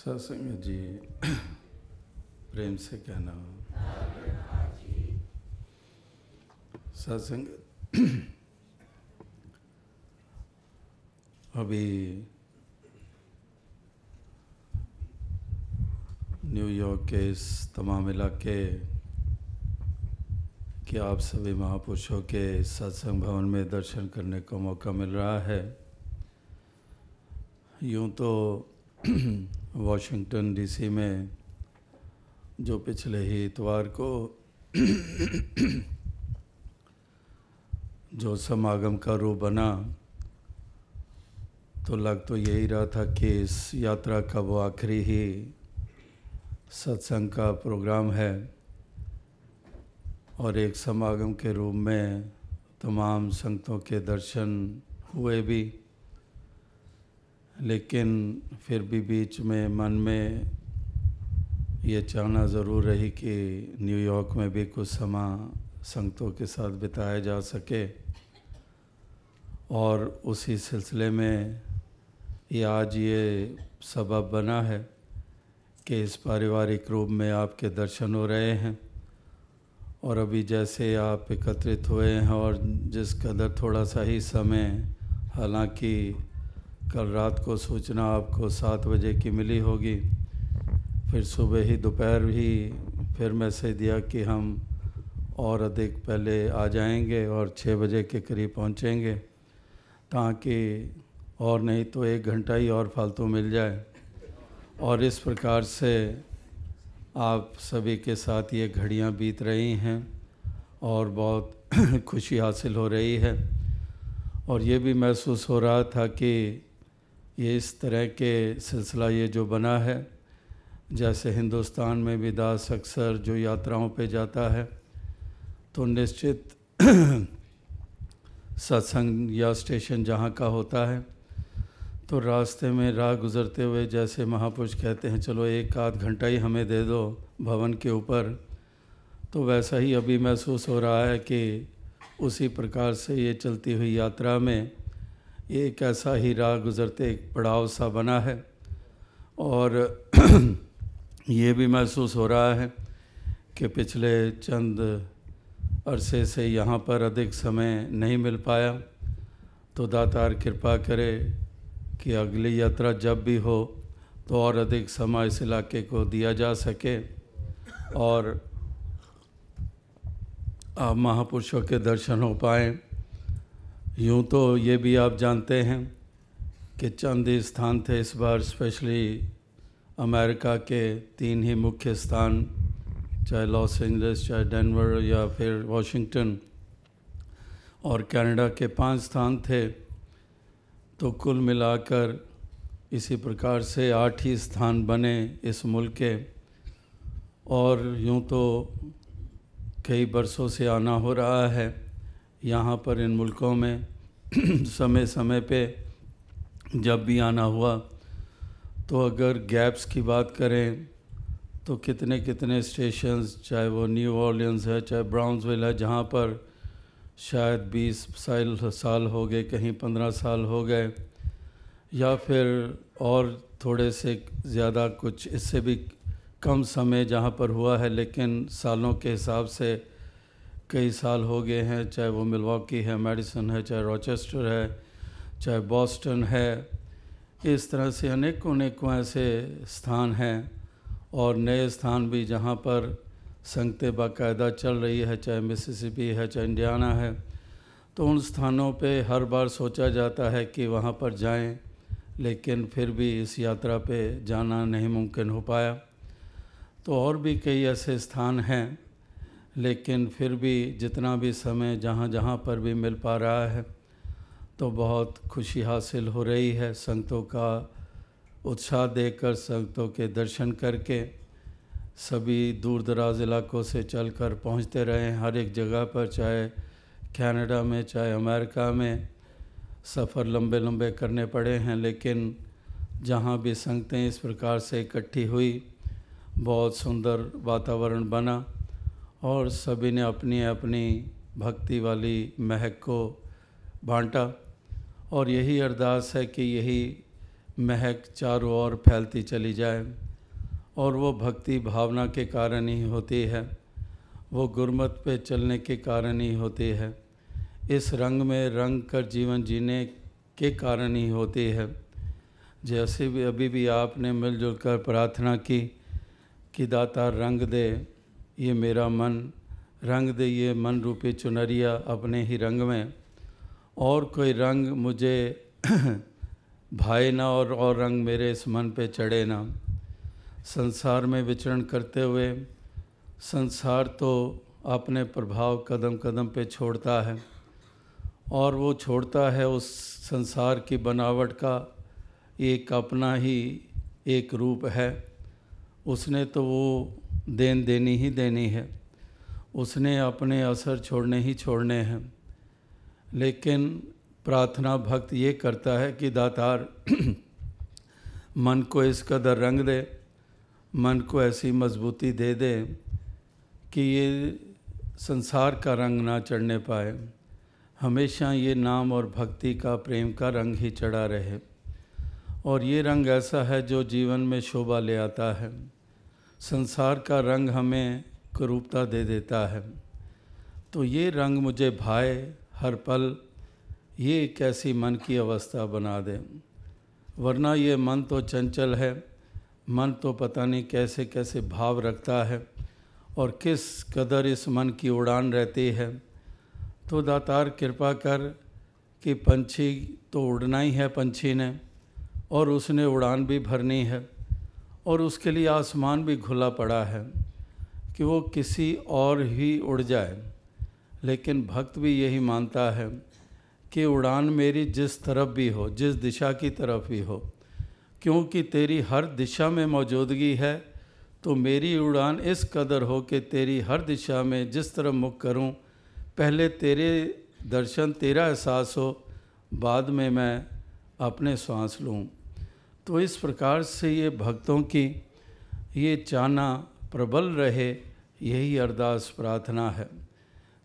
सत्संग जी, प्रेम से कहना। सत्संग अभी न्यूयॉर्क के इस तमाम इलाके कि आप सभी महापुरुषों के सत्संग भवन में दर्शन करने का मौका मिल रहा है। यूँ तो वॉशिंगटन डीसी में जो पिछले ही इतवार को जो समागम का रूप बना तो लग तो यही रहा था कि इस यात्रा का वो आखिरी ही सत्संग का प्रोग्राम है और एक समागम के रूप में तमाम संगतों के दर्शन हुए भी। लेकिन फिर भी बीच में मन में ये चाहना ज़रूर रही कि न्यूयॉर्क में भी कुछ समय संगतों के साथ बिताया जा सके। और उसी सिलसिले में ये आज ये सबब बना है कि इस पारिवारिक रूप में आपके दर्शन हो रहे हैं और अभी जैसे आप एकत्रित हुए हैं और जिस कदर थोड़ा सा ही समय हालाँकि कल रात को सूचना आपको सात बजे की मिली होगी। फिर सुबह ही दोपहर ही फिर मैसेज दिया कि हम और अधिक पहले आ जाएँगे और छः बजे के करीब पहुँचेंगे ताकि और नहीं तो एक घंटा ही और फालतू मिल जाए। और इस प्रकार से आप सभी के साथ ये घड़ियाँ बीत रही हैं और बहुत खुशी हासिल हो रही है। और ये भी महसूस हो रहा था कि ये इस तरह के सिलसिला ये जो बना है, जैसे हिंदुस्तान में भी दास अक्सर जो यात्राओं पे जाता है तो निश्चित सत्संग या स्टेशन जहाँ का होता है तो रास्ते में राह गुज़रते हुए जैसे महापुरुष कहते हैं, चलो एक आध घंटा ही हमें दे दो भवन के ऊपर। तो वैसा ही अभी महसूस हो रहा है कि उसी प्रकार से ये चलती हुई यात्रा में एक ऐसा ही राह गुज़रते एक पड़ाव सा बना है। और ये भी महसूस हो रहा है कि पिछले चंद अरसे से यहाँ पर अधिक समय नहीं मिल पाया। तो दातार कृपा करे कि अगली यात्रा जब भी हो तो और अधिक समय इस इलाके को दिया जा सके। और आप महापुरुषों के दर्शन हो पाएँ। यूँ तो ये भी आप जानते हैं कि चंद स्थान थे इस बार, स्पेशली अमेरिका के तीन ही मुख्य स्थान, चाहे लॉस एंजल्स, चाहे डेनवर या फिर वॉशिंगटन और कनाडा के पाँच स्थान थे तो कुल मिलाकर इसी प्रकार से आठ ही स्थान बने इस मुल्क के। और यूँ तो कई बरसों से आना हो रहा है यहाँ पर इन मुल्कों में समय समय पे जब भी आना हुआ तो अगर गैप्स की बात करें तो कितने कितने स्टेशंस, चाहे वो न्यू ऑर्लियंस है, चाहे ब्राउन्सविल है, जहाँ पर शायद 20 साल साल हो गए, कहीं 15 साल हो गए, या फिर और थोड़े से ज़्यादा कुछ, इससे भी कम समय जहाँ पर हुआ है, लेकिन सालों के हिसाब से कई साल हो गए हैं, चाहे वो मिलवाकी है, मेडिसन है, चाहे रोचेस्टर है, चाहे बॉस्टन है, इस तरह से अनेकों अनेकों ऐसे स्थान हैं और नए स्थान भी जहाँ पर संगतें बाकायदा चल रही है, चाहे मिसिसिपी है, चाहे इंडियाना है। तो उन स्थानों पे हर बार सोचा जाता है कि वहाँ पर जाएँ, लेकिन फिर भी इस यात्रा पे जाना नहीं मुमकिन हो पाया। तो और भी कई ऐसे स्थान हैं लेकिन फिर भी जितना भी समय जहाँ जहाँ पर भी मिल पा रहा है तो बहुत खुशी हासिल हो रही है संगतों का उत्साह देकर संगतों के दर्शन करके। सभी दूर दराज इलाकों से चलकर पहुँचते रहे हर एक जगह पर, चाहे कनाडा में, चाहे अमेरिका में, सफ़र लंबे लंबे करने पड़े हैं, लेकिन जहाँ भी संगतें इस प्रकार से इकट्ठी हुई, बहुत सुंदर वातावरण बना। और सभी ने अपनी अपनी भक्ति वाली महक को बांटा। और यही अरदास है कि यही महक चारों ओर फैलती चली जाए और वो भक्ति भावना के कारण ही होती है, वो गुरमत पे चलने के कारण ही होती है, इस रंग में रंग कर जीवन जीने के कारण ही होती है। जैसे भी अभी भी आपने मिलजुल कर प्रार्थना की कि दाता रंग दे ये मेरा मन, रंग दे ये मन रूपी चुनरिया अपने ही रंग में। और कोई रंग मुझे भाई ना और और रंग मेरे इस मन पे चढ़े ना। संसार में विचरण करते हुए संसार तो अपने प्रभाव कदम कदम पे छोड़ता है। और वो छोड़ता है उस संसार की बनावट का एक अपना ही एक रूप है। उसने तो वो देन देनी ही देनी है। उसने अपने असर छोड़ने ही छोड़ने हैं। लेकिन प्रार्थना भक्त ये करता है कि दातार, मन को इस कदर रंग दे, मन को ऐसी मजबूती दे दे कि ये संसार का रंग ना चढ़ने पाए। हमेशा ये नाम और भक्ति का प्रेम का रंग ही चढ़ा रहे। और ये रंग ऐसा है जो जीवन में शोभा ले आता है। संसार का रंग हमें कुरूपता दे देता है। तो ये रंग मुझे भाए हर पल, ये कैसी मन की अवस्था बना दे। वरना ये मन तो चंचल है, मन तो पता नहीं कैसे कैसे भाव रखता है, और किस कदर इस मन की उड़ान रहती है। तो दातार कृपा कर कि पंछी तो उड़ना ही है पंछी ने, और उसने उड़ान भी भरनी है। और उसके लिए आसमान भी खुला पड़ा है कि वो किसी और ही उड़ जाए। लेकिन भक्त भी यही मानता है कि उड़ान मेरी जिस तरफ़ भी हो, जिस दिशा की तरफ़ भी हो, क्योंकि तेरी हर दिशा में मौजूदगी है तो मेरी उड़ान इस कदर हो कि तेरी हर दिशा में जिस तरफ़ मुख करूँ, पहले तेरे दर्शन, तेरा एहसास हो, बाद में मैं अपने सांस लूँ। तो इस प्रकार से ये भक्तों की ये चाना प्रबल रहे, यही अरदास प्रार्थना है।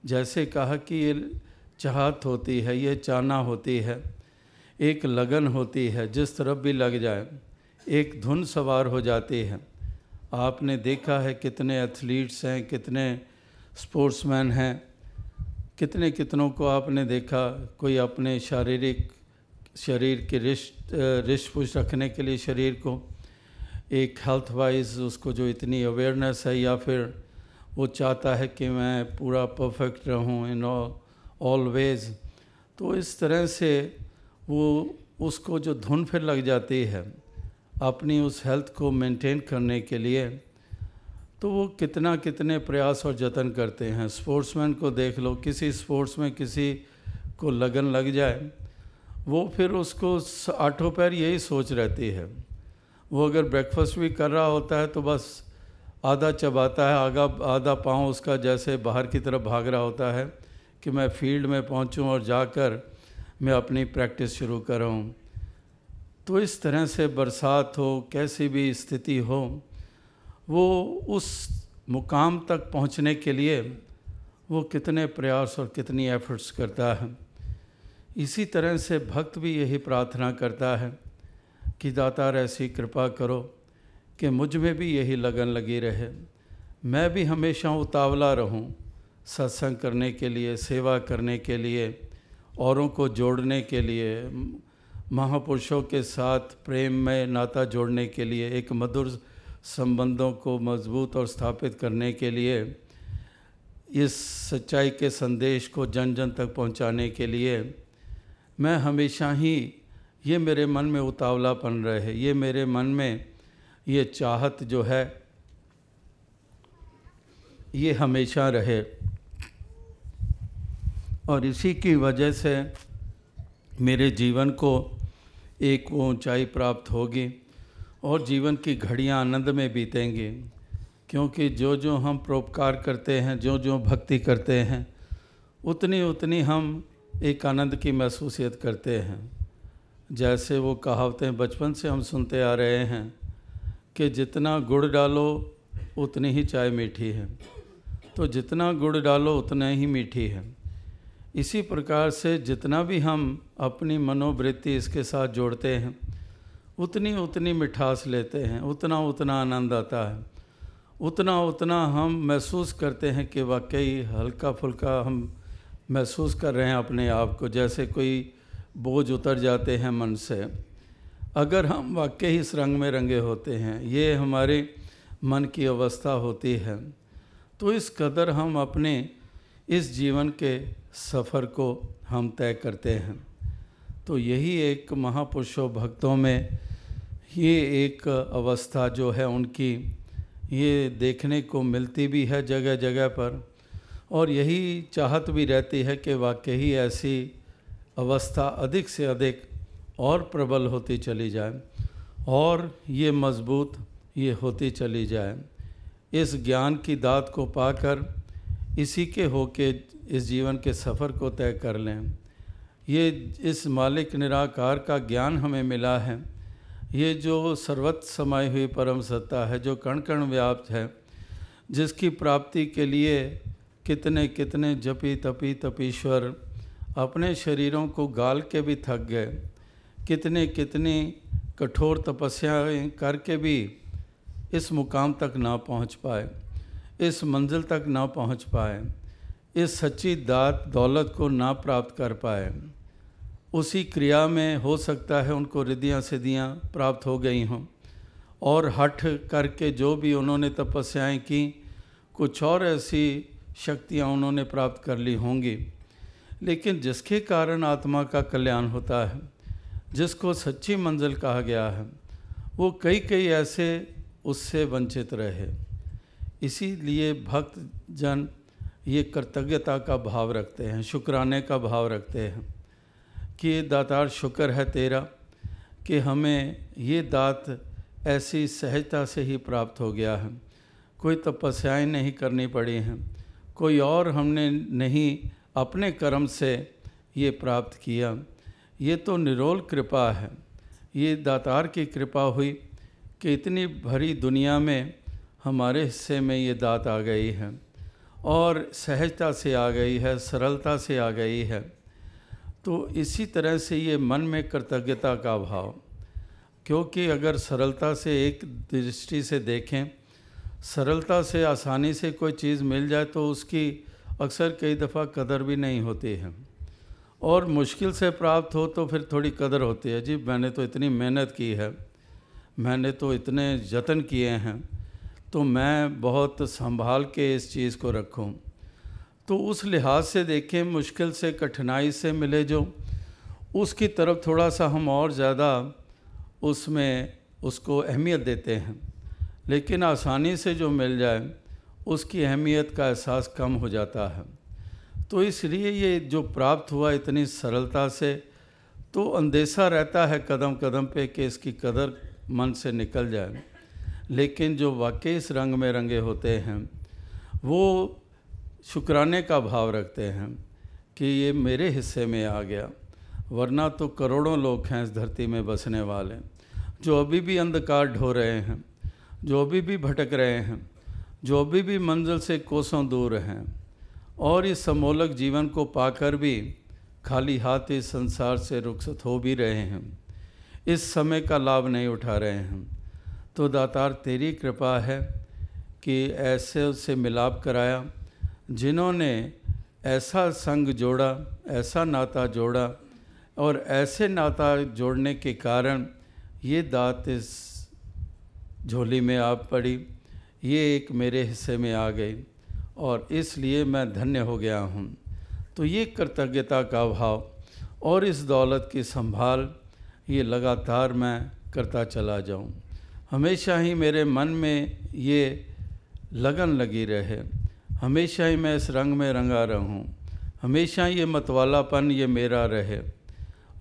जैसे कहा कि ये चाहत होती है, ये चाना होती है, एक लगन होती है, जिस तरफ़ भी लग जाए, एक धुन सवार हो जाती है। आपने देखा है कितने एथलीट्स हैं, कितने स्पोर्ट्समैन हैं, कितने कितनों को आपने देखा, कोई अपने शारीरिक, शरीर के रिश्त रिश्त पुष्ट रखने के लिए शरीर को एक हेल्थ वाइज उसको जो इतनी अवेयरनेस है या फिर वो चाहता है कि मैं पूरा परफेक्ट रहूँ इन ऑलवेज तो इस तरह से वो उसको जो धुन फिर लग जाती है अपनी उस हेल्थ को मेंटेन करने के लिए तो वो कितना कितने प्रयास और जतन करते हैं। स्पोर्ट्समैन को देख लो, किसी स्पोर्ट्स में किसी को लगन लग जाए वो फिर उसको आठों पैर यही सोच रहती है। वो अगर ब्रेकफास्ट भी कर रहा होता है तो बस आधा चबाता है, आगा, आधा पाँव उसका जैसे बाहर की तरफ़ भाग रहा होता है कि मैं फ़ील्ड में पहुंचूं और जाकर मैं अपनी प्रैक्टिस शुरू करूँ। तो इस तरह से बरसात हो, कैसी भी स्थिति हो, वो उस मुकाम तक पहुँचने के लिए वो कितने प्रयास और कितनी एफर्ट्स करता है। इसी तरह से भक्त भी यही प्रार्थना करता है कि दातार ऐसी कृपा करो कि मुझमें भी यही लगन लगी रहे। मैं भी हमेशा उतावला रहूँ सत्संग करने के लिए, सेवा करने के लिए, औरों को जोड़ने के लिए, महापुरुषों के साथ प्रेम में नाता जोड़ने के लिए, एक मधुर संबंधों को मज़बूत और स्थापित करने के लिए, इस सच्चाई के संदेश को जन जन तक पहुँचाने के लिए मैं हमेशा ही ये मेरे मन में उतावलापन रहे, ये मेरे मन में ये चाहत जो है, ये हमेशा रहे। और इसी की वजह से मेरे जीवन को एक ऊंचाई प्राप्त होगी और जीवन की घड़ियाँ आनंद में बीतेंगी। क्योंकि जो जो हम परोपकार करते हैं, जो जो भक्ति करते हैं, उतनी उतनी हम एक आनंद की महसूसियत करते हैं। जैसे वो कहावतें बचपन से हम सुनते आ रहे हैं कि जितना गुड़ डालो, उतनी ही चाय मीठी है। तो जितना गुड़ डालो, उतना ही मीठी है। इसी प्रकार से जितना भी हम अपनी मनोवृत्ति इसके साथ जोड़ते हैं, उतनी उतनी मिठास लेते हैं, उतना उतना आनंद आता है। उतना उतना हम महसूस करते हैं कि वाकई हल्का फुल्का हम महसूस कर रहे हैं अपने आप को, जैसे कोई बोझ उतर जाते हैं मन से। अगर हम वाकई इस रंग में रंगे होते हैं, ये हमारे मन की अवस्था होती है तो इस कदर हम अपने इस जीवन के सफ़र को हम तय करते हैं। तो यही एक महापुरुषों, भक्तों में ये एक अवस्था जो है, उनकी ये देखने को मिलती भी है जगह जगह पर। और यही चाहत भी रहती है कि वाकई ऐसी अवस्था अधिक से अधिक और प्रबल होती चली जाए और ये मज़बूत ये होती चली जाए। इस ज्ञान की दात को पाकर इसी के होके इस जीवन के सफ़र को तय कर लें। ये इस मालिक निराकार का ज्ञान हमें मिला है। ये जो सर्वत समाई हुई परम सत्ता है, जो कण कण व्याप्त है, जिसकी प्राप्ति के लिए कितने कितने जपी तपी तपीश्वर अपने शरीरों को गाल के भी थक गए। कितने कितनी कठोर तपस्याएँ करके भी इस मुकाम तक ना पहुँच पाए, इस मंजिल तक ना पहुँच पाए, इस सच्ची दात दौलत को ना प्राप्त कर पाए। उसी क्रिया में हो सकता है उनको रिद्धियाँ सिद्धियाँ प्राप्त हो गई हों और हठ करके जो भी उन्होंने तपस्याएँ की, कुछ और ऐसी शक्तियाँ उन्होंने प्राप्त कर ली होंगी। लेकिन जिसके कारण आत्मा का कल्याण होता है, जिसको सच्ची मंजिल कहा गया है, वो कई कई ऐसे उससे वंचित रहे। इसीलिए भक्त जन ये कृतज्ञता का भाव रखते हैं, शुक्राने का भाव रखते हैं कि दातार शुक्र है तेरा कि हमें ये दात ऐसी सहजता से ही प्राप्त हो गया है। कोई तपस्याएँ नहीं करनी पड़ी हैं। कोई और हमने नहीं अपने कर्म से ये प्राप्त किया। ये तो निरोल कृपा है। ये दातार की कृपा हुई कि इतनी भरी दुनिया में हमारे हिस्से में ये दात आ गई है और सहजता से आ गई है, सरलता से आ गई है। तो इसी तरह से ये मन में कृतज्ञता का भाव, क्योंकि अगर सरलता से एक दृष्टि से देखें सरलता से, आसानी से कोई चीज़ मिल जाए तो उसकी अक्सर कई दफ़ा कदर भी नहीं होती है। और मुश्किल से प्राप्त हो तो फिर थोड़ी कदर होती है। जी, मैंने तो इतनी मेहनत की है, मैंने तो इतने जतन किए हैं तो मैं बहुत संभाल के इस चीज़ को रखूँ। तो उस लिहाज से देखें, मुश्किल से, कठिनाई से मिले जो, उसकी तरफ़ थोड़ा सा हम और ज़्यादा उसमें उसको अहमियत देते हैं। लेकिन आसानी से जो मिल जाए, उसकी अहमियत का एहसास कम हो जाता है। तो इसलिए ये जो प्राप्त हुआ इतनी सरलता से तो अंदेशा रहता है कदम कदम पे कि इसकी कदर मन से निकल जाए। लेकिन जो वाकई इस रंग में रंगे होते हैं, वो शुक्राने का भाव रखते हैं कि ये मेरे हिस्से में आ गया, वरना तो करोड़ों लोग हैं इस धरती में बसने वाले, जो अभी भी अंधकार ढो रहे हैं। जो अभी भी भटक रहे हैं, जो अभी भी मंजिल से कोसों दूर हैं, और इस समोलक जीवन को पाकर भी खाली हाथ इस संसार से रुखसत हो भी रहे हैं, इस समय का लाभ नहीं उठा रहे हैं। तो दातार, तेरी कृपा है कि ऐसे उससे मिलाप कराया, जिन्होंने ऐसा संग जोड़ा, ऐसा नाता जोड़ा, और ऐसे नाता जोड़ने के कारण ये दात इस झोली में आप पड़ी। ये एक मेरे हिस्से में आ गई और इसलिए मैं धन्य हो गया हूँ। तो ये कृतज्ञता का भाव और इस दौलत की संभाल, ये लगातार मैं करता चला जाऊँ। हमेशा ही मेरे मन में ये लगन लगी रहे। हमेशा ही मैं इस रंग में रंगा रहूँ। हमेशा ये मतवालापन ये मेरा रहे।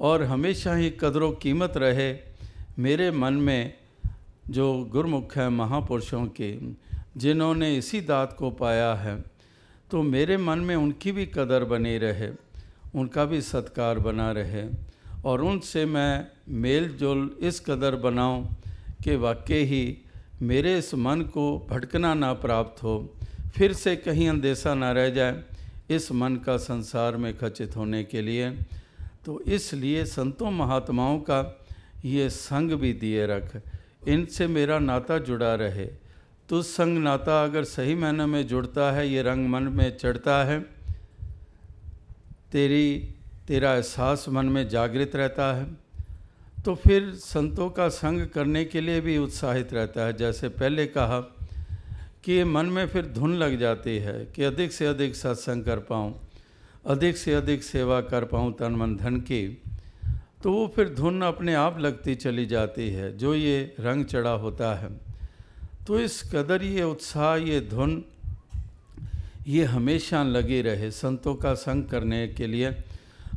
और हमेशा ही कदरों कीमत रहे मेरे मन में जो गुरमुख हैं महापुरुषों के, जिन्होंने इसी दात को पाया है तो मेरे मन में उनकी भी कदर बनी रहे, उनका भी सत्कार बना रहे, और उनसे मैं मेल जोल इस कदर बनाऊँ कि वाकई ही मेरे इस मन को भटकना ना प्राप्त हो, फिर से कहीं अंदेशा ना रह जाए इस मन का संसार में खचित होने के लिए। तो इसलिए संतों महात्माओं का ये संग भी दिए रख इनसे मेरा नाता जुड़ा रहे। तो संग नाता अगर सही मायने में जुड़ता है, ये रंग मन में चढ़ता है। तेरी, तेरा एहसास मन में जागृत रहता है। तो फिर संतों का संग करने के लिए भी उत्साहित रहता है। जैसे पहले कहा कि मन में फिर धुन लग जाती है कि अधिक से अधिक सत्संग कर पाऊँ, अधिक से अधिक सेवा कर पाऊँ तन मन धन की। तो वो फिर धुन अपने आप लगती चली जाती है, जो ये रंग चढ़ा होता है। तो इस कदर ये उत्साह, ये धुन, ये हमेशा लगी रहे संतों का संग करने के लिए,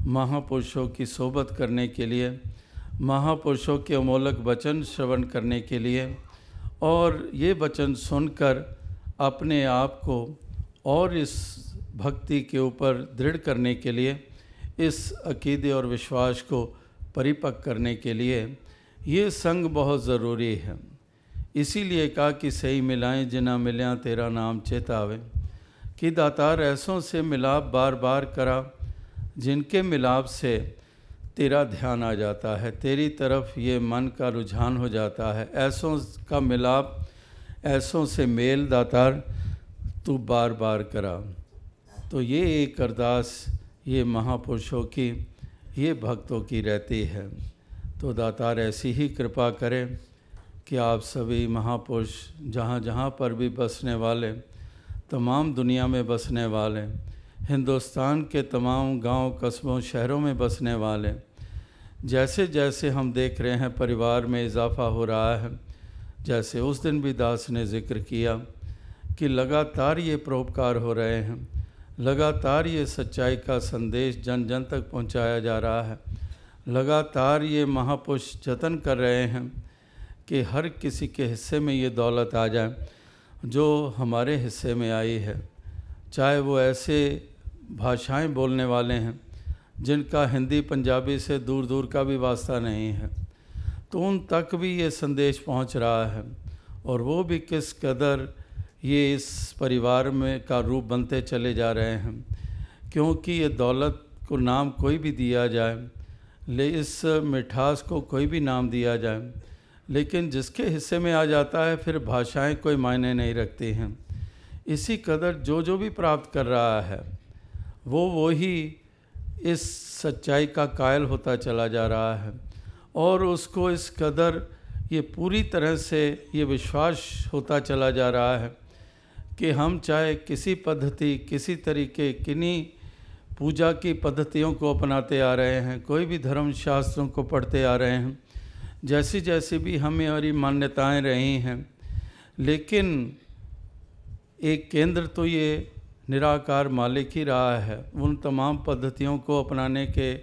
महापुरुषों की सोबत करने के लिए, महापुरुषों के अमोलक वचन श्रवण करने के लिए, और ये वचन सुनकर अपने आप को और इस भक्ति के ऊपर दृढ़ करने के लिए, इस अकीदे और विश्वास को परिपक्व करने के लिए ये संग बहुत ज़रूरी है। इसीलिए कहा कि सही मिलाएँ जिना मिल्या तेरा नाम चेतावे। कि दातार ऐसों से मिलाप बार बार करा, जिनके मिलाप से तेरा ध्यान आ जाता है। तेरी तरफ़ ये मन का रुझान हो जाता है। ऐसों का मिलाप, ऐसों से मेल दातार तू बार बार करा। तो ये एक अरदास, ये महापुरुषों की ये भक्तों की रहती है। तो दातार ऐसी ही कृपा करें कि आप सभी महापुरुष जहाँ जहाँ पर भी बसने वाले, तमाम दुनिया में बसने वाले, हिंदुस्तान के तमाम गाँव कस्बों, शहरों में बसने वाले, जैसे जैसे हम देख रहे हैं परिवार में इजाफा हो रहा है, जैसे उस दिन भी दास ने ज़िक्र किया कि लगातार ये परोपकार हो रहे हैं। लगातार ये सच्चाई का संदेश जन जन तक पहुँचाया जा रहा है। लगातार ये महापुरुष जतन कर रहे हैं कि हर किसी के हिस्से में ये दौलत आ जाए, जो हमारे हिस्से में आई है। चाहे वो ऐसे भाषाएँ बोलने वाले हैं, जिनका हिंदी पंजाबी से दूर दूर का भी वास्ता नहीं है तो उन तक भी ये संदेश पहुँच रहा है। और वो भी किस कदर ये इस परिवार में का रूप बनते चले जा रहे हैं। क्योंकि ये दौलत को नाम कोई भी दिया जाए, ले इस मिठास को कोई भी नाम दिया जाए, लेकिन जिसके हिस्से में आ जाता है, फिर भाषाएँ कोई मायने नहीं रखती हैं। इसी कदर जो जो भी प्राप्त कर रहा है, वो वो ही इस सच्चाई का कायल होता चला जा रहा है। और उसको इस कदर ये पूरी तरह से ये विश्वास होता चला जा रहा है। कि हम चाहे किसी पद्धति, किसी तरीके, किन्हीं पूजा की पद्धतियों को अपनाते आ रहे हैं, कोई भी धर्म शास्त्रों को पढ़ते आ रहे हैं जैसी जैसी भी हमें हमारी मान्यताएँ रही हैं। लेकिन एक केंद्र तो ये निराकार मालिक ही रहा है, उन तमाम पद्धतियों को अपनाने के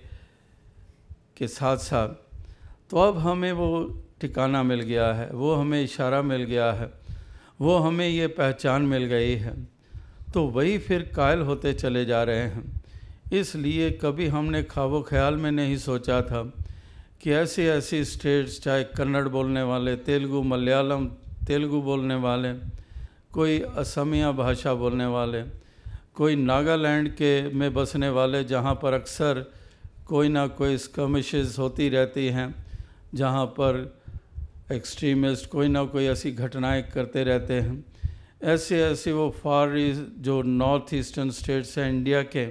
के साथ साथ तो अब हमें वो ठिकाना मिल गया है, वो हमें इशारा मिल गया है। वो हमें ये पहचान मिल गई है। तो वही फिर कायल होते चले जा रहे हैं। इसलिए कभी हमने खाबो ख्याल में नहीं सोचा था कि ऐसी ऐसी स्टेट्स, चाहे कन्नड़ बोलने वाले, तेलुगु, मलयालम, तेलुगु बोलने वाले, कोई असमिया भाषा बोलने वाले, कोई नागालैंड के में बसने वाले, जहाँ पर अक्सर कोई ना कोई स्कमिशेस होती रहती हैं, जहाँ पर एक्सट्रीमिस्ट कोई ना कोई ऐसी घटनाएँ करते रहते हैं। ऐसे ऐसे वो फार जो नॉर्थ ईस्टर्न स्टेट्स हैं इंडिया के,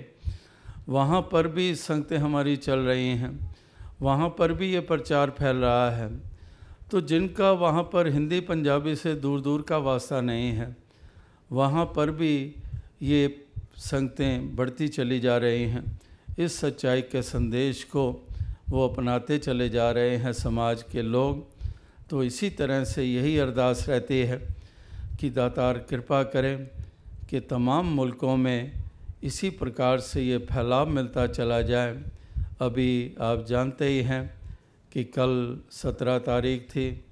वहाँ पर भी संगतें हमारी चल रही हैं। वहाँ पर भी ये प्रचार फैल रहा है। तो जिनका वहाँ पर हिंदी पंजाबी से दूर दूर का वास्ता नहीं है, वहाँ पर भी ये संगतें बढ़ती चली जा रही हैं। इस सच्चाई के संदेश को वो अपनाते चले जा रहे हैं समाज के लोग। तो इसी तरह से यही अरदास रहती है कि दातार कृपा करें कि तमाम मुल्कों में इसी प्रकार से ये फैलाव मिलता चला जाए। अभी आप जानते ही हैं कि कल सत्रह तारीख थी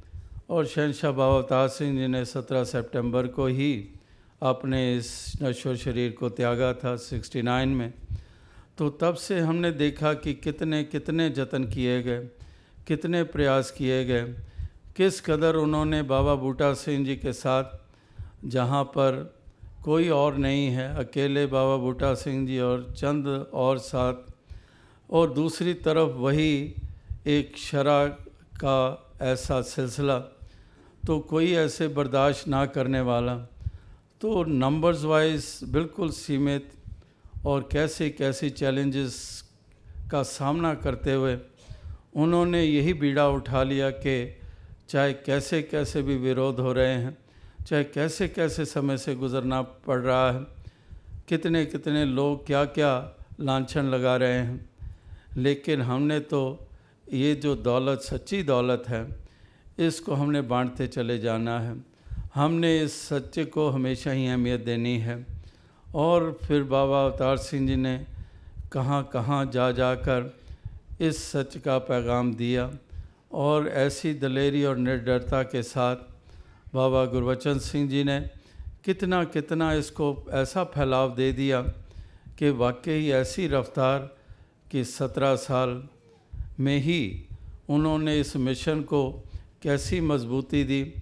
और शहनशाह बाबा अवतार सिंह जी ने सत्रह सितंबर को ही अपने इस नश्वर शरीर को त्यागा था 69 में। तो तब से हमने देखा कि कितने कितने जतन किए गए, कितने प्रयास किए गए किस कदर उन्होंने बाबा बूटा सिंह जी के साथ, जहाँ पर कोई और नहीं है, अकेले बाबा बूटा सिंह जी और चंद और साथ, और दूसरी तरफ़ वही एक शरा का ऐसा सिलसिला तो कोई ऐसे बर्दाश्त ना करने वाला। तो नंबर्स वाइज बिल्कुल सीमित और कैसे कैसे चैलेंजेस का सामना करते हुए उन्होंने यही बीड़ा उठा लिया कि चाहे कैसे कैसे भी विरोध हो रहे हैं, चाहे कैसे कैसे समय से गुजरना पड़ रहा है, कितने कितने लोग क्या क्या लाछन लगा रहे हैं। लेकिन हमने तो ये जो दौलत, सच्ची दौलत है, इसको हमने बांटते चले जाना है। हमने इस सच्चे को हमेशा ही अहमियत देनी है। और फिर बाबा अवतार सिंह जी ने कहाँ कहाँ जा जाकर इस सच का पैगाम दिया। और ऐसी दलेरी और निर्डरता के साथ बाबा गुरबचन सिंह जी ने कितना कितना इसको ऐसा फैलाव दे दिया कि वाकई ऐसी रफ्तार कि सत्रह साल में ही उन्होंने इस मिशन को कैसी मजबूती दी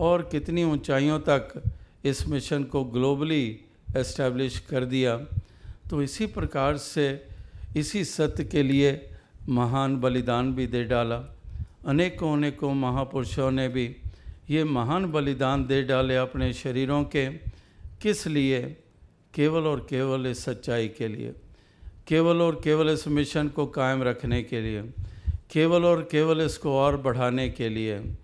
और कितनी ऊंचाइयों तक इस मिशन को ग्लोबली एस्टेब्लिश कर दिया। तो इसी प्रकार से इसी सत्य के लिए महान बलिदान भी दे डाला। अनेकों अनेकों महापुरुषों ने भी ये महान बलिदान दे डाले अपने शरीरों के किस लिए? केवल और केवल इस सच्चाई के लिए। केवल और केवल इस मिशन को कायम रखने के लिए। केवल और केवल इसको और बढ़ाने के लिए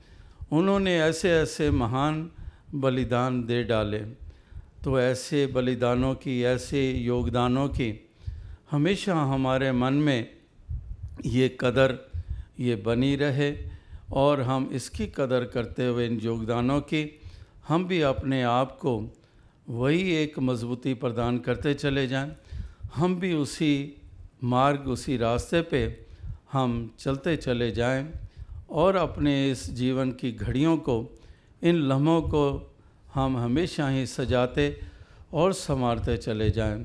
उन्होंने ऐसे ऐसे महान बलिदान दे डाले। तो ऐसे बलिदानों की, ऐसे योगदानों की हमेशा हमारे मन में ये कदर ये बनी रहे और हम इसकी कदर करते हुए इन योगदानों की, हम भी अपने आप को वही एक मजबूती प्रदान करते चले जाएँ। हम भी उसी मार्ग, उसी रास्ते पे हम चलते चले जाएँ और अपने इस जीवन की घड़ियों को, इन लम्हों को हम हमेशा ही सजाते और संवारते चले जाएँ।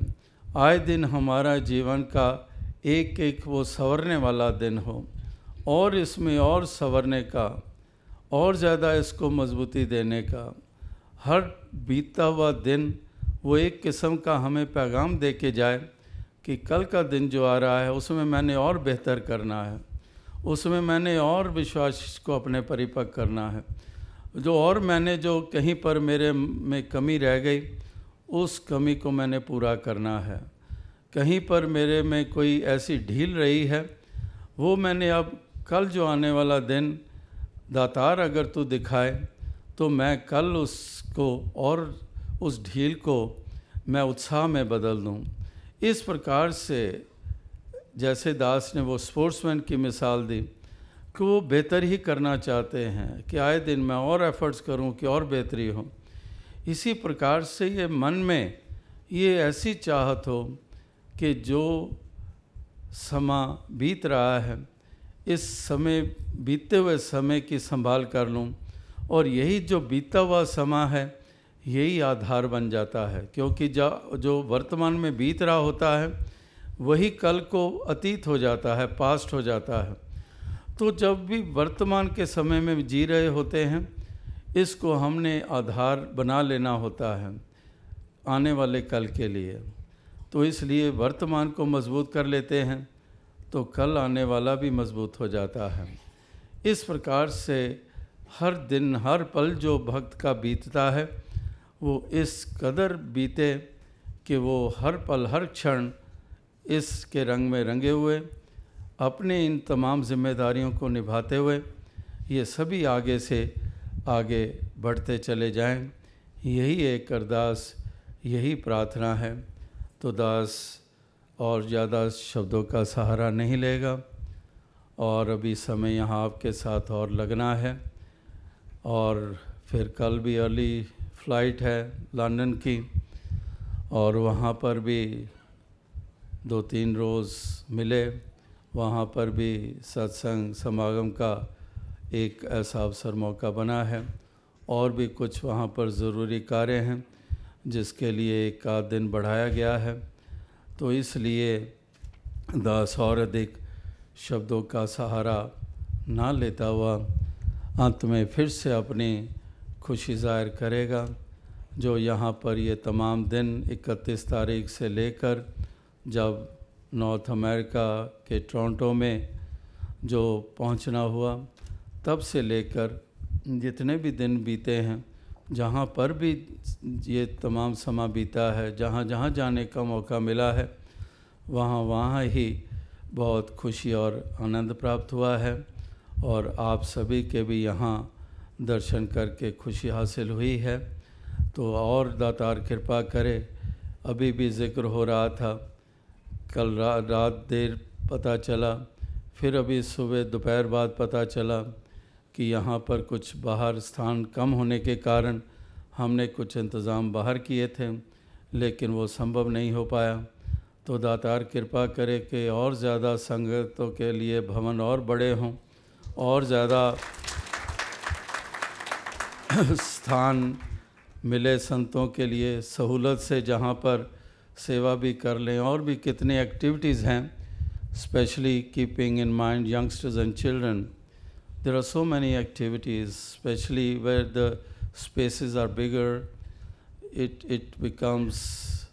आए दिन हमारा जीवन का एक एक वो संवरने वाला दिन हो। और इसमें और संवरने का, और ज़्यादा इसको मजबूती देने का। हर बीतता हुआ दिन वो एक किस्म का हमें पैगाम दे के जाए कि कल का दिन जो आ रहा है, उसमें मैंने और बेहतर करना है। उसमें मैंने और विश्वास को अपने परिपक्व करना है। जो और मैंने जो कहीं पर मेरे में कमी रह गई, उस कमी को मैंने पूरा करना है। कहीं पर मेरे में कोई ऐसी ढील रही है, वो मैंने अब कल जो आने वाला दिन दातार अगर तू दिखाए तो मैं कल उसको और उस ढील को मैं उत्साह में बदल दूँ। इस प्रकार से जैसे दास ने वो स्पोर्ट्समैन की मिसाल दी, कि वो बेहतर ही करना चाहते हैं कि आए दिन मैं और एफर्ट्स करूँ कि और बेहतरी हो। इसी प्रकार से ये मन में ये ऐसी चाहत हो कि जो समा बीत रहा है इस समय बीतते हुए समय की संभाल कर लूँ। और यही जो बीता हुआ समय है, यही आधार बन जाता है। क्योंकि जो जो वर्तमान में बीत रहा होता है, वही कल को अतीत हो जाता है, पास्ट हो जाता है। तो जब भी वर्तमान के समय में जी रहे होते हैं, इसको हमने आधार बना लेना होता है, आने वाले कल के लिए। तो इसलिए वर्तमान को मज़बूत कर लेते हैं। तो कल आने वाला भी मज़बूत हो जाता है। इस प्रकार से हर दिन, हर पल जो भक्त का बीतता है, वो इस कदर बीते कि वो हर पल, हर क्षण इसके रंग में रंगे हुए, अपने इन तमाम जिम्मेदारियों को निभाते हुए, ये सभी आगे से आगे बढ़ते चले जाएँ। यही एक अरदास, यही प्रार्थना है। तो दास और ज़्यादा शब्दों का सहारा नहीं लेगा। और अभी समय यहाँ आपके साथ और लगना है। और फिर कल भी अर्ली फ़्लाइट है लंदन की। और वहाँ पर भी दो तीन रोज़ मिले। वहाँ पर भी सत्संग समागम का एक ऐसा अवसर मौका बना है। और भी कुछ वहाँ पर ज़रूरी कार्य हैं, जिसके लिए एक आध दिन बढ़ाया गया है। तो इसलिए दास और अधिक शब्दों का सहारा ना लेता हुआ अंत में फिर से अपनी खुशी ज़ाहिर करेगा, जो यहाँ पर ये तमाम दिन 31 तारीख से लेकर जब नॉर्थ अमेरिका के टोरंटो में जो पहुँचना हुआ, तब से लेकर जितने भी दिन बीते हैं जहाँ पर भी ये तमाम समा बीता है जहाँ जहाँ जाने का मौका मिला है वहाँ वहाँ ही बहुत खुशी और आनंद प्राप्त हुआ है और आप सभी के भी यहाँ दर्शन करके खुशी हासिल हुई है। तो और दातार कृपा करे अभी भी ज़िक्र हो रहा था कल रा, रात देर पता चला फिर अभी सुबह दोपहर बाद पता चला कि यहाँ पर कुछ बाहर स्थान कम होने के कारण हमने कुछ इंतज़ाम बाहर किए थे, लेकिन वो संभव नहीं हो पाया। तो दातार कृपा करे कि और ज़्यादा संगतों के लिए भवन और बड़े हों, और ज़्यादा स्थान मिले संतों के लिए सहूलत से जहाँ पर सेवा भी कर लें। और भी कितनी एक्टिविटीज़ हैं, specially keeping in mind youngsters and children. there are so many activities, especially where the spaces are bigger. It it becomes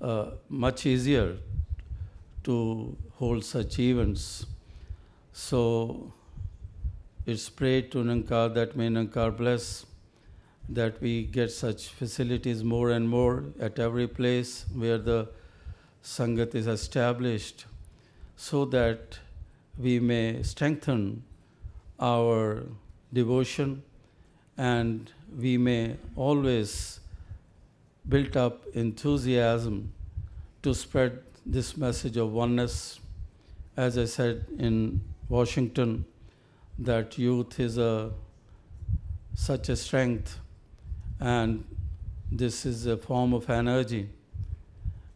uh, much easier to hold such events. So it's prayed to Nankar that may Nankar bless that we get such facilities more and more at every place where the Sangat is established so that we may strengthen our devotion and we may always build up enthusiasm to spread this message of oneness. As I said in Washington, that youth is a such a strength and this is a form of energy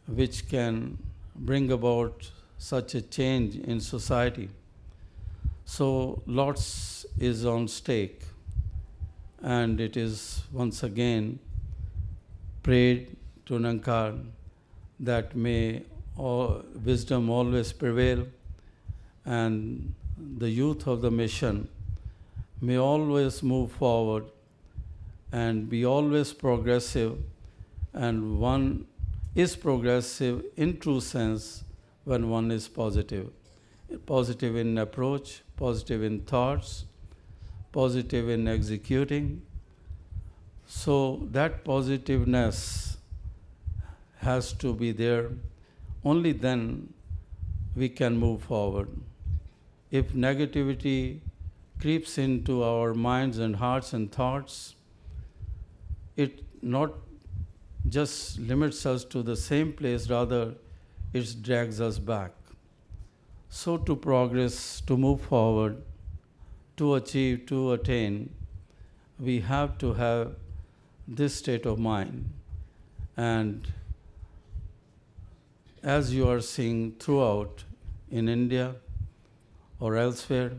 which can bring about such a change in society. So, lots is on stake, and it is once again prayed to Nankar that may all, wisdom always prevail and the youth of the mission may always move forward and be always progressive, and one is progressive in true sense when one is positive. Positive in approach, positive in thoughts, positive in executing. So that positiveness has to be there. Only then we can move forward. If negativity creeps into our minds and hearts and thoughts, it not just limits us to the same place, rather, it drags us back. So, to progress, to move forward, to achieve, to attain, we have to have this state of mind. And as you are seeing throughout in India or elsewhere,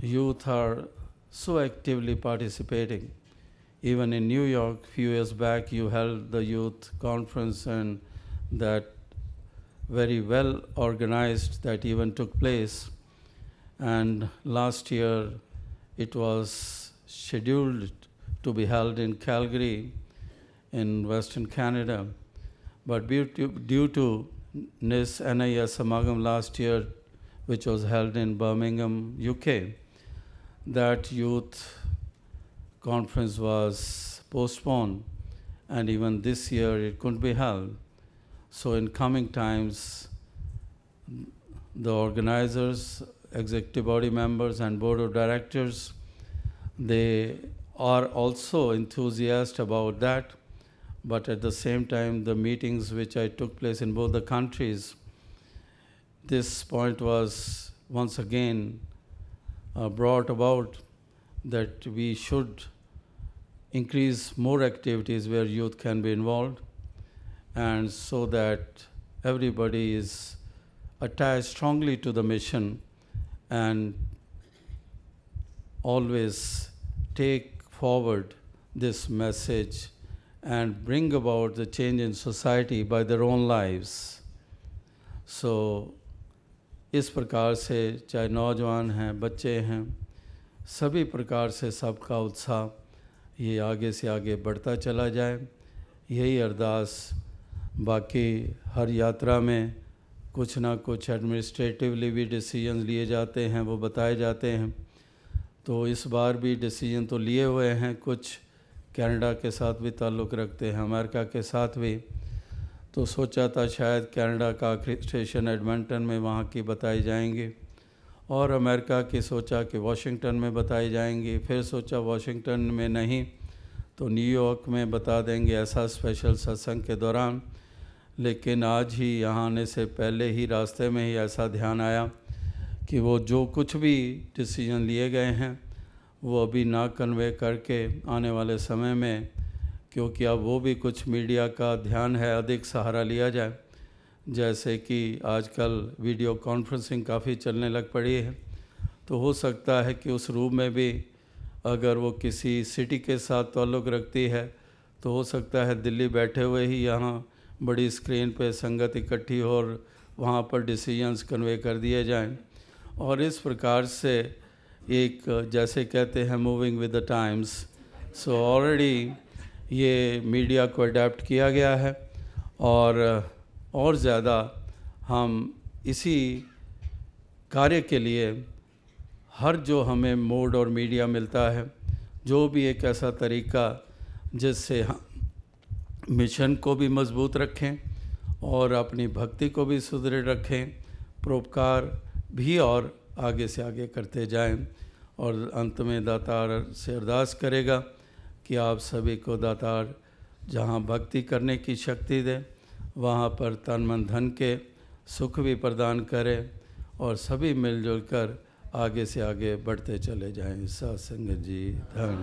youth are so actively participating even in New York, few years back, you held the youth conference, and that very well organized that even took place. And last year, it was scheduled to be held in Calgary, in Western Canada. But due to, due to NIS NIS Samagam last year, which was held in Birmingham, UK, that youth conference was postponed, and even this year it couldn't be held. So, in coming times, the organizers, executive body members, and board of directors, they are also enthusiastic about that. But at the same time, the meetings which I took place in both the countries, this point was once again uh, brought about that we should increase more activities where youth can be involved and so that everybody is attached strongly to the mission and always take forward this message and bring about the change in society by their own lives. So इस प्रकार से चाहे नौजवान हैं बच्चे हैं सभी प्रकार से सबका उत्साह ये आगे से आगे बढ़ता चला जाए यही अरदास बाकी हर यात्रा में कुछ ना कुछ एडमिनिस्ट्रेटिवली भी डिसीज़न लिए जाते हैं, वो बताए जाते हैं। तो इस बार भी डिसीज़न तो लिए हुए हैं, कुछ कनाडा के साथ भी ताल्लुक़ रखते हैं, अमेरिका के साथ भी। तो सोचा था शायद कनाडा का आखिरी स्टेशन एडमंटन में वहाँ की बताई जाएँगी और अमेरिका की सोचा कि वाशिंगटन में बताई जाएँगी। फिर सोचा वाशिंगटन में नहीं तो न्यूयॉर्क में बता देंगे ऐसा स्पेशल सत्संग के दौरान। लेकिन आज ही यहाँ आने से पहले ही रास्ते में ही ऐसा ध्यान आया कि वो जो कुछ भी डिसीज़न लिए गए हैं, वो अभी ना कन्वे करके आने वाले समय में, क्योंकि अब वो भी कुछ मीडिया का ध्यान है, अधिक सहारा लिया जाए। जैसे कि आजकल वीडियो कॉन्फ्रेंसिंग काफ़ी चलने लग पड़ी है। तो हो सकता है कि उस रूप में भी अगर वो किसी सिटी के साथ ताल्लुक़ रखती है तो हो सकता है दिल्ली बैठे हुए ही यहाँ बड़ी स्क्रीन पे संगत इकट्ठी हो और वहाँ पर डिसीजंस कन्वे कर दिए जाएँ। और इस प्रकार से एक, जैसे कहते हैं moving with the times so already ये मीडिया को अडेप्ट किया गया है और और ज़्यादा हम इसी कार्य के लिए हर जो हमें मोड और मीडिया मिलता है, जो भी एक ऐसा तरीका जिससे हम मिशन को भी मज़बूत रखें और अपनी भक्ति को भी सुदृढ़ रखें, परोपकार भी और आगे से आगे करते जाएँ। और अंत में दातार से अरदास करेगा कि आप सभी को दातार जहाँ भक्ति करने की शक्ति दे, वहाँ पर तन मन धन के सुख भी प्रदान करे और सभी मिलजुल कर आगे से आगे बढ़ते चले जाएँ। सत्संग जी धन